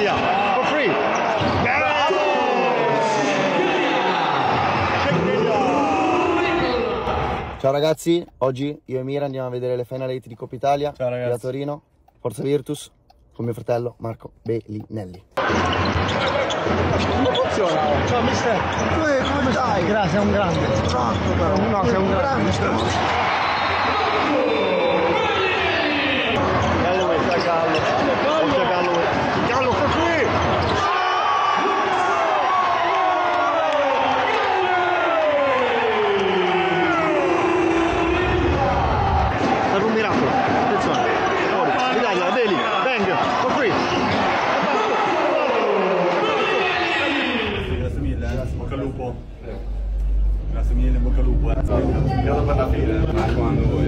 Delia, for free. Ciao ragazzi, oggi io e Mira andiamo a vedere le Final 8 di Coppa Italia Ciao, ragazzi. qui a Torino, Forza Virtus, con mio fratello Marco Bellinelli. Come funziona? Ciao mister. Come, come stai? Grazie, è un grande. Però. No, sei un grande. Gallo Grazie, bocca al lupo. É. Grazie mille, bocca al lupo. Io dopo la fine, ma quando.